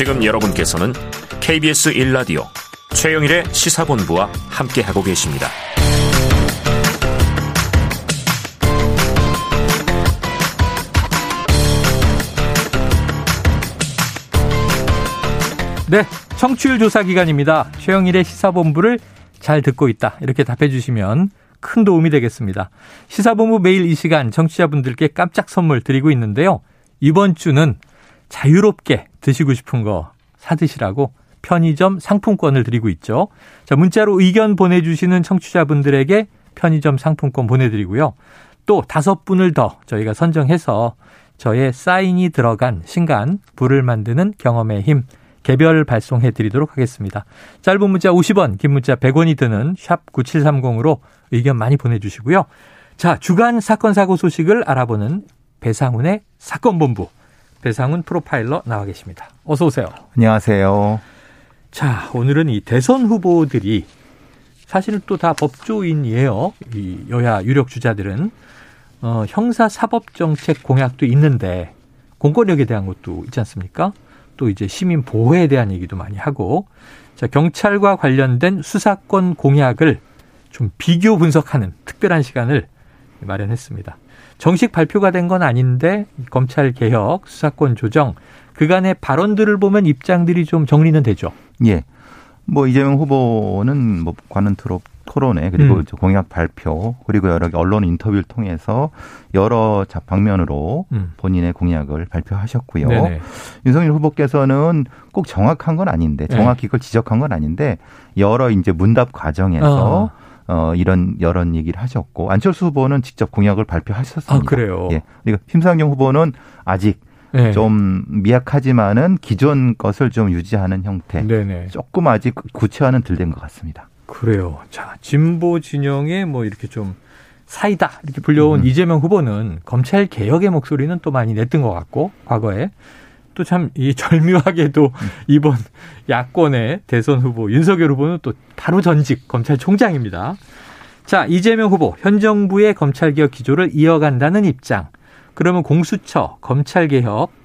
지금 여러분께서는 KBS 1라디오 최영일의 시사본부와 함께하고 계십니다. 네, 청취율 조사 기간입니다. 최영일의 시사본부를 잘 듣고 있다. 이렇게 답해 주시면 큰 도움이 되겠습니다. 시사본부 매일 이 시간 청취자분들께 깜짝 선물 드리고 있는데요. 이번 주는 자유롭게 드시고 싶은 거 사드시라고 편의점 상품권을 드리고 있죠. 자, 문자로 의견 보내주시는 청취자분들에게 편의점 상품권 보내드리고요. 또 다섯 분을 더 저희가 선정해서 저의 사인이 들어간 신간 불을 만드는 경험의 힘 개별 발송해 드리도록 하겠습니다. 짧은 문자 50원, 긴 문자 100원이 드는 샵 9730으로 의견 많이 보내주시고요. 자, 주간 사건 사고 소식을 알아보는 배상훈의 사건본부. 배상훈 프로파일러 나와 계십니다. 어서 오세요. 안녕하세요. 자, 오늘은 이 대선 후보들이 사실은 또 다 법조인이에요. 이 여야 유력 주자들은 어, 형사 사법 정책 공약도 있는데 공권력에 대한 것도 있지 않습니까? 또 이제 시민 보호에 대한 얘기도 많이 하고 자, 경찰과 관련된 수사권 공약을 좀 비교 분석하는 특별한 시간을 마련했습니다. 정식 발표가 된 건 아닌데 검찰 개혁, 수사권 조정 그간의 발언들을 보면 입장들이 좀 정리는 되죠. 예. 뭐 이재명 후보는 뭐 관훈 토론 토론회 그리고 음. 공약 발표 그리고 여러 언론 인터뷰를 통해서 여러 자 방면으로 음. 본인의 공약을 발표하셨고요. 네네. 윤석열 후보께서는 꼭 정확한 건 아닌데 네. 정확히 그걸 지적한 건 아닌데 여러 이제 문답 과정에서 어, 이런 여러 얘기를 하셨고 안철수 후보는 직접 공약을 발표하셨습니다. 아, 그래요? 예. 그리고 심상정 후보는 아직 네. 좀 미약하지만은 기존 것을 좀 유지하는 형태. 네네. 조금 아직 구체화는 덜 된 것 같습니다. 그래요. 자, 진보 진영의 뭐 이렇게 좀 사이다 이렇게 불려온 음. 이재명 후보는 검찰 개혁의 목소리는 또 많이 냈던 것 같고 과거에 또참이 절묘하게도 음. 이번 야권의 대선 후보 윤석열 후보는 또 바로 전직 검찰총장입니다. 자, 이재명 후보 현 정부의 검찰 개혁 기조를 이어간다는 입장. 그러면 공수처 검찰 개혁 이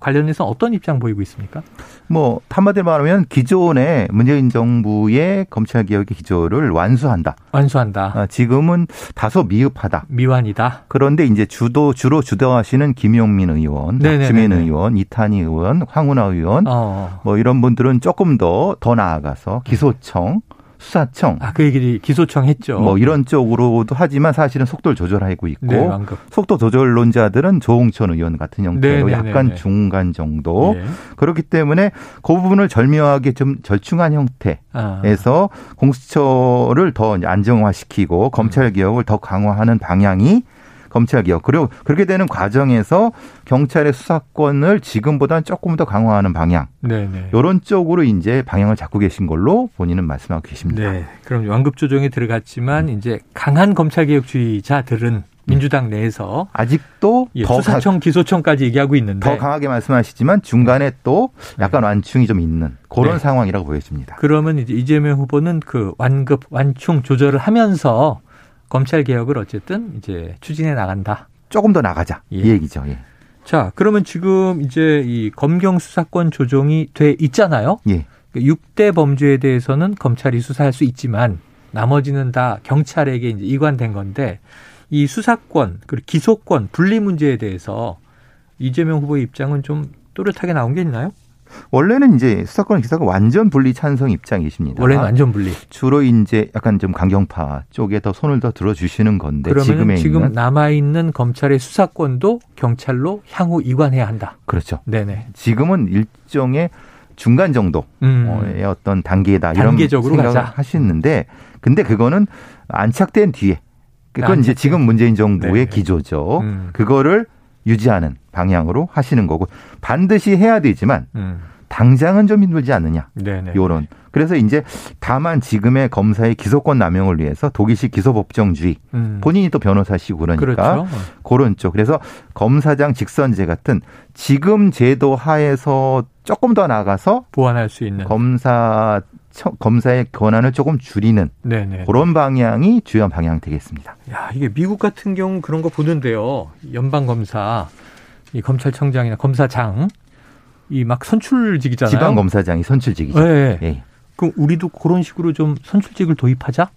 관련해서 어떤 입장 보이고 있습니까? 뭐 한마디로 말하면 기존의 문재인 정부의 검찰 개혁의 기조를 완수한다. 완수한다. 아, 지금은 다소 미흡하다. 미완이다. 그런데 이제 주도 주로 주도하시는 김용민 의원. 박주민 의원, 이탄희 의원, 황운하 의원 어. 뭐 이런 분들은 조금 더더 나아가서 기소청, 수사청 아, 그 얘기 기소청 했죠. 뭐 이런 쪽으로도 하지만 사실은 속도를 조절하고 있고 네. 속도 조절론자들은 조홍천 의원 같은 형태로 네네네네. 약간 중간 정도 예. 그렇기 때문에 그 부분을 절묘하게 좀 절충한 아. 형태에서 공수처를 더 안정화시키고 검찰 개혁을 더 강화하는 방향이 검찰 개혁 그리고 그렇게 되는 과정에서 경찰의 수사권을 지금보다는 조금 더 강화하는 방향 네네. 이런 쪽으로 이제 방향을 잡고 계신 걸로 본인은 말씀하고 계십니다. 네. 그럼 완급 조정에 들어갔지만 이제 강한 검찰 개혁주의자들은 민주당 내에서 아직도 예, 더, 가, 수사청, 기소청까지 얘기하고 있는데 더 강하게 말씀하시지만 중간에 또 약간 완충이 좀 있는 그런 네. 상황이라고 보여집니다. 그러면 이제 이재명 후보는 그 완급, 완충 조절을 하면서 검찰 개혁을 어쨌든 이제 추진해 나간다. 조금 더 나가자 예. 이 얘기죠. 예. 자, 그러면 지금 이제 이 검경 수사권 조정이 돼 있잖아요. 예. 6대 범죄에 대해서는 검찰이 수사할 수 있지만 나머지는 다 경찰에게 이제 이관된 건데 이 수사권 그리고 기소권 분리 문제에 대해서 이재명 후보의 입장은 좀 또렷하게 나온 게 있나요? 원래는 이제 수사권 기사가 완전 분리 찬성 입장이십니다. 원래는 완전 분리. 주로 이제 약간 좀 강경파 쪽에 더 손을 더 들어주시는 건데 그러면 지금에 지금 남아 있는 검찰의 수사권도 경찰로 향후 이관해야 한다. 그렇죠. 네네. 지금은 일종의 중간 정도의 음. 어떤 단계다 이런 단계적으로 생각을 가자. 하시는데 근데 그거는 안착된 뒤에 그건 이제 안착된 지금 문재인 정부의 네네. 기조죠. 음. 그거를 유지하는 방향으로 하시는 거고 반드시 해야 되지만 음. 당장은 좀 힘들지 않느냐. 네네. 요런. 그래서 이제 다만 지금의 검사의 기소권 남용을 위해서 독일식 기소법정주의 음. 본인이 또 변호사시고 그러니까 그렇죠. 그런 쪽. 그래서 검사장 직선제 같은 지금 제도 하에서 조금 더 나가서 보완할 수 있는. 검사 처- 검사의 권한을 조금 줄이는 네네. 그런 방향이 주요한 방향 되겠습니다. 야, 이게 미국 같은 경우 그런 거 보는데요. 연방 검사, 이 검찰청장이나 검사장 이 막 선출직이잖아요. 지방 검사장이 선출직이죠. 네. 예. 그럼 우리도 그런 식으로 좀 선출직을 도입하자?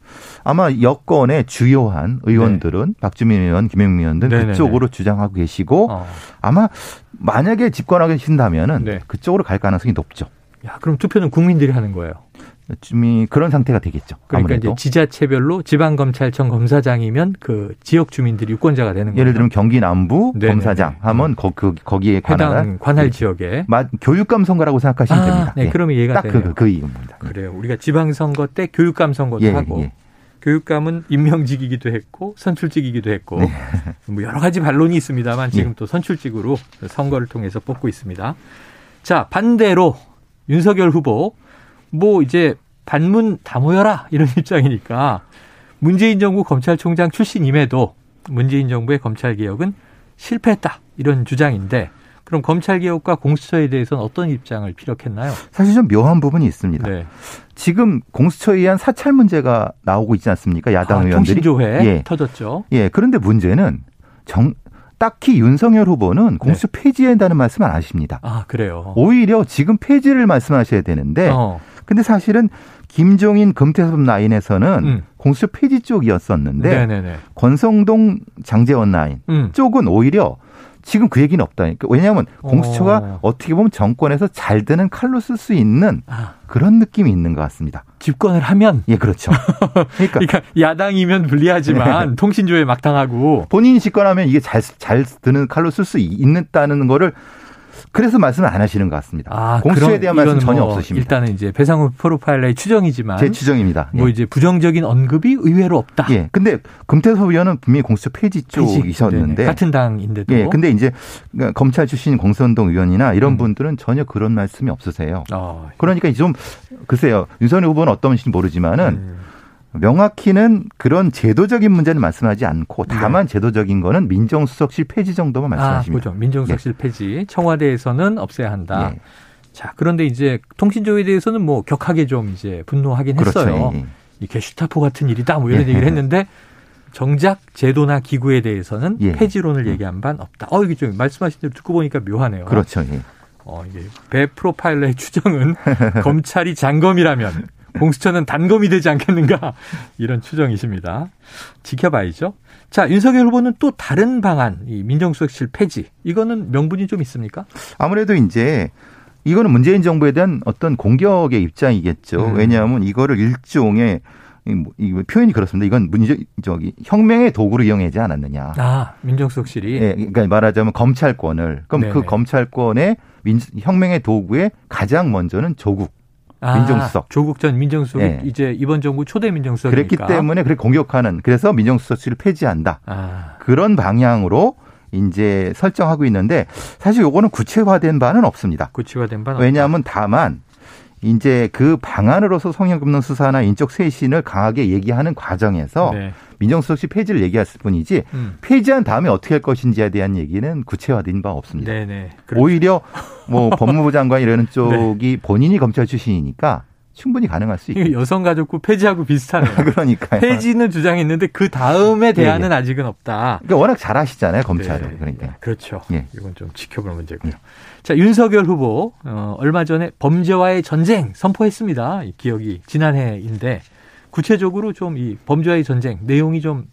아마 여권의 주요한 의원들은 네. 박주민 의원, 김영민 의원 등 네네네. 그쪽으로 주장하고 계시고 어. 아마 만약에 집권하게 신다면은 네. 그쪽으로 갈 가능성이 높죠. 야, 그럼 투표는 국민들이 하는 거예요. 쯤이 그런 상태가 되겠죠. 그러니까 아무래도 이제 지자체별로 지방 검찰청 검사장이면 그 지역 주민들이 유권자가 되는 거예요. 예를 들면 경기 남부 네네네. 검사장 하면 거, 그, 거기에 관한 해당 관할 지역에. 마- 교육감 선거라고 생각하시면 아, 됩니다. 네, 예. 그러면 이해가 딱 되네요. 그, 그 이유입니다. 예. 그래요. 우리가 지방 선거 때 교육감 선거도 예, 하고 예. 교육감은 임명직이기도 했고 선출직이기도 했고 네. 뭐 여러 가지 반론이 있습니다만 지금 예. 또 선출직으로 선거를 통해서 뽑고 있습니다. 자 반대로 윤석열 후보 뭐 이제 반문 다 모여라 이런 입장이니까 문재인 정부 검찰총장 출신임에도 문재인 정부의 검찰 개혁은 실패했다 이런 주장인데 그럼 검찰 개혁과 공수처에 대해서는 어떤 입장을 피력했나요? 사실 좀 묘한 부분이 있습니다. 네. 지금 공수처에 의한 사찰 문제가 나오고 있지 않습니까? 야당 아, 의원들이. 통신조회 예. 터졌죠. 예. 그런데 문제는 정 딱히 윤석열 후보는 공수처 폐지한다는 말씀 안 하십니다. 아 그래요. 오히려 지금 폐지를 말씀하셔야 되는데 어. 근데 사실은 김종인 금태섭 라인에서는 음. 공수처 폐지 쪽이었었는데 네네네. 권성동 장재원 라인 음. 쪽은 오히려 지금 그 얘기는 없다니까. 왜냐하면 공수처가 어. 어떻게 보면 정권에서 잘 드는 칼로 쓸 수 있는 아, 그런 느낌이 있는 것 같습니다. 집권을 하면 예, 그렇죠. 그러니까 그러니까 야당이면 불리하지만 네. 통신조회 막 당하고 본인이 집권하면 이게 잘, 잘 드는 칼로 쓸 수 있다는 거를 그래서 말씀을 안 하시는 것 같습니다. 아, 공수처에 대한 말씀 전혀 뭐 없으십니다. 일단은 이제 배상훈 프로파일러의 추정이지만 제 추정입니다. 뭐 예. 이제 부정적인 언급이 의외로 없다. 예. 근데 금태섭 의원은 분명히 공수처 폐지. 쪽이셨는데 네네. 같은 당인데도 예. 근데 이제 검찰 출신 공선동 의원이나 이런 음. 분들은 전혀 그런 말씀이 없으세요. 어, 그러니까 좀 글쎄요. 윤석열 후보는 어떤 분인지 모르지만은 음. 명확히는 그런 제도적인 문제는 말씀하지 않고 네. 다만 제도적인 거는 민정수석실 폐지 정도만 아, 말씀하십니다. 그죠. 민정수석실 폐지. 청와대에서는 없애야 한다. 예. 자, 그런데 이제 통신조회에 대해서는 뭐 격하게 좀 이제 분노하긴 그렇죠. 했어요. 예. 이 게슈타포 같은 일이다 뭐 이런 예. 얘기를 했는데 정작 제도나 기구에 대해서는 예. 폐지론을 얘기한 바는 없다. 어 이게 좀 말씀하신 대로 듣고 보니까 묘하네요. 그렇죠. 예. 어 이게 배 프로파일러의 추정은 검찰이 장검이라면 공수처는 단검이 되지 않겠는가 이런 추정이십니다. 지켜봐야죠. 자 윤석열 후보는 또 다른 방안 이 민정수석실 폐지 이거는 명분이 좀 있습니까? 아무래도 이제 이거는 문재인 정부에 대한 어떤 공격의 입장이겠죠. 음. 왜냐하면 이거를 일종의 이 뭐- 이 표현이 그렇습니다. 이건 문제 저기 혁명의 도구로 이용하지 않았느냐. 아 민정수석실이 예, 그러니까 말하자면 검찰권을 그럼 그 네네. 검찰권의 민, 혁명의 도구에 가장 먼저는 조국 아, 민정수석. 조국 전 민정수석이 예. 이제 이번 정부 초대 민정수석이니까 그랬기 때문에 그렇게 공격하는 그래서 민정수석실을 폐지한다 아, 그런 방향으로 이제 설정하고 있는데 사실 요거는 구체화된 바는 없습니다. 구체화된 바는 왜냐하면 다만 이제 그 방안으로서 성형금융 수사나 인적 쇄신을 강하게 얘기하는 과정에서. 네. 민정수석실 폐지를 얘기했을 뿐이지 음. 폐지한 다음에 어떻게 할 것인지에 대한 얘기는 구체화된 바 없습니다. 네네. 그렇죠. 오히려 뭐 법무부 장관 이러는 쪽이 본인이 검찰 출신이니까 충분히 가능할 수 있고 여성가족부 폐지하고 비슷하네요. 그러니까요. 폐지는 주장했는데 그 다음에 대안은 아직은 없다. 그러니까 워낙 잘하시잖아요 검찰을 네. 그러니까 그렇죠. 예. 이건 좀 지켜볼 문제고요. 자 윤석열 후보 어, 얼마 전에 범죄와의 전쟁 선포했습니다. 이 기억이 지난해인데 구체적으로 좀 이 범죄와의 전쟁 내용이 좀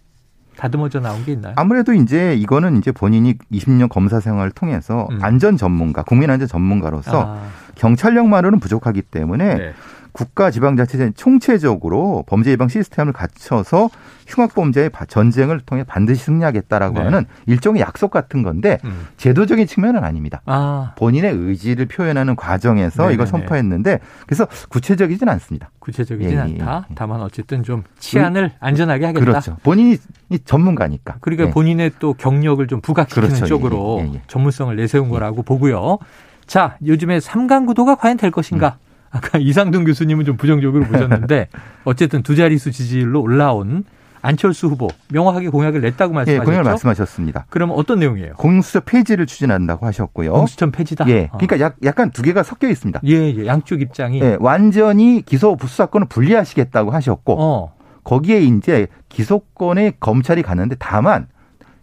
다듬어져 나온 게 있나요? 아무래도 이제 이거는 이제 본인이 20년 검사 생활을 통해서 음. 안전 전문가, 국민 안전 전문가로서 아, 경찰력만으로는 부족하기 때문에 네. 국가 지방자치제 총체적으로 범죄 예방 시스템을 갖춰서 흉악범죄의 바- 전쟁을 통해 반드시 승리하겠다라고 네. 하는 일종의 약속 같은 건데 음. 제도적인 측면은 아닙니다. 아 본인의 의지를 표현하는 과정에서 네네네. 이걸 선포했는데 그래서 구체적이진 않습니다. 구체적이진 예, 예, 않다. 예. 다만 어쨌든 좀 치안을 안전하게 하겠다. 그렇죠. 본인이 이 전문가니까. 그러니까 예. 본인의 또 경력을 좀 부각시키는 그렇죠. 쪽으로 예, 예, 예. 전문성을 내세운 거라고 보고요. 자, 요즘에 삼강 구도가 과연 될 것인가? 음. 아까 이상돈 교수님은 좀 부정적으로 보셨는데 어쨌든 두 자릿수 지지율로 올라온 안철수 후보 명확하게 공약을 냈다고 예, 말씀하셨죠. 공약을 말씀하셨습니다. 그럼 어떤 내용이에요? 공수처 폐지를 추진한다고 하셨고요. 공수처 폐지다. 예, 어. 그러니까 약, 약간 두 개가 섞여 있습니다. 예, 예, 양쪽 입장이 예, 완전히 기소 부수 사건을 분리하시겠다고 하셨고 어, 거기에 이제 기소권에 검찰이 갔는데 다만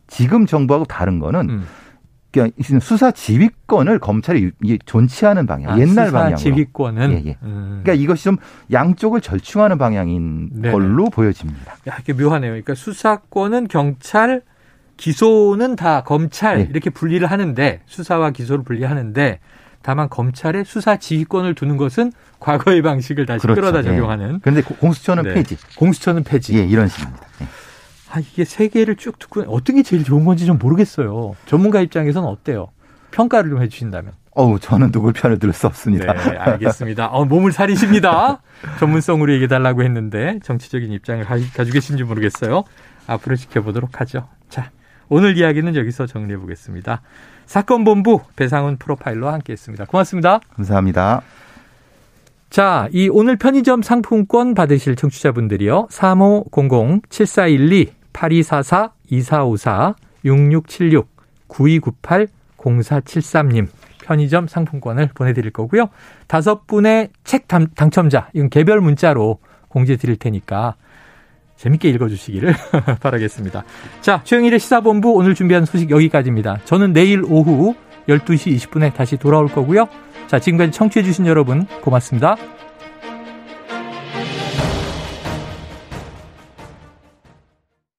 지금 정부하고 다른 거는 음, 수사 지휘권을 검찰이 존치하는 방향, 아, 옛날 방향으로. 지휘권은 예, 예. 음. 그러니까 이것이 좀 양쪽을 절충하는 방향인 네네. 걸로 보여집니다. 야, 이게 묘하네요. 그러니까 수사권은 경찰, 기소는 다 검찰 네. 이렇게 분리를 하는데 수사와 기소를 분리하는데 다만 검찰의 수사 지휘권을 두는 것은 과거의 방식을 다시 끌어다 적용하는 그런데 공수처는 네. 폐지. 공수처는 폐지. 예, 이런 식입니다. 예. 아, 이게 세 개를 쭉 듣고 어떤 게 제일 좋은 건지 좀 모르겠어요. 전문가 입장에서는 어때요? 평가를 좀 해주신다면. 어우, 저는 누굴 편을 들수 네, 없습니다. 알겠습니다. 어, 몸을 사리십니다. 전문성으로 얘기해달라고 했는데 정치적인 입장을 가- 가지고 계신지 모르겠어요. 앞으로 지켜보도록 하죠. 자, 오늘 이야기는 여기서 정리해 보겠습니다. 사건 본부 배상훈 프로파일러와 함께했습니다. 고맙습니다. 감사합니다. 자, 이 오늘 편의점 상품권 받으실 청취자분들이요. 3500-7412-8244-2676-9298-0473님 편의점 상품권을 보내드릴 거고요. 다섯 분의 책 당, 당첨자, 이건 개별 문자로 공지해 드릴 테니까 재밌게 읽어주시기를 바라겠습니다. 자, 최영일의 시사본부 오늘 준비한 소식 여기까지입니다. 저는 내일 오후 12시 20분에 다시 돌아올 거고요. 자, 지금까지 청취해주신 여러분 고맙습니다.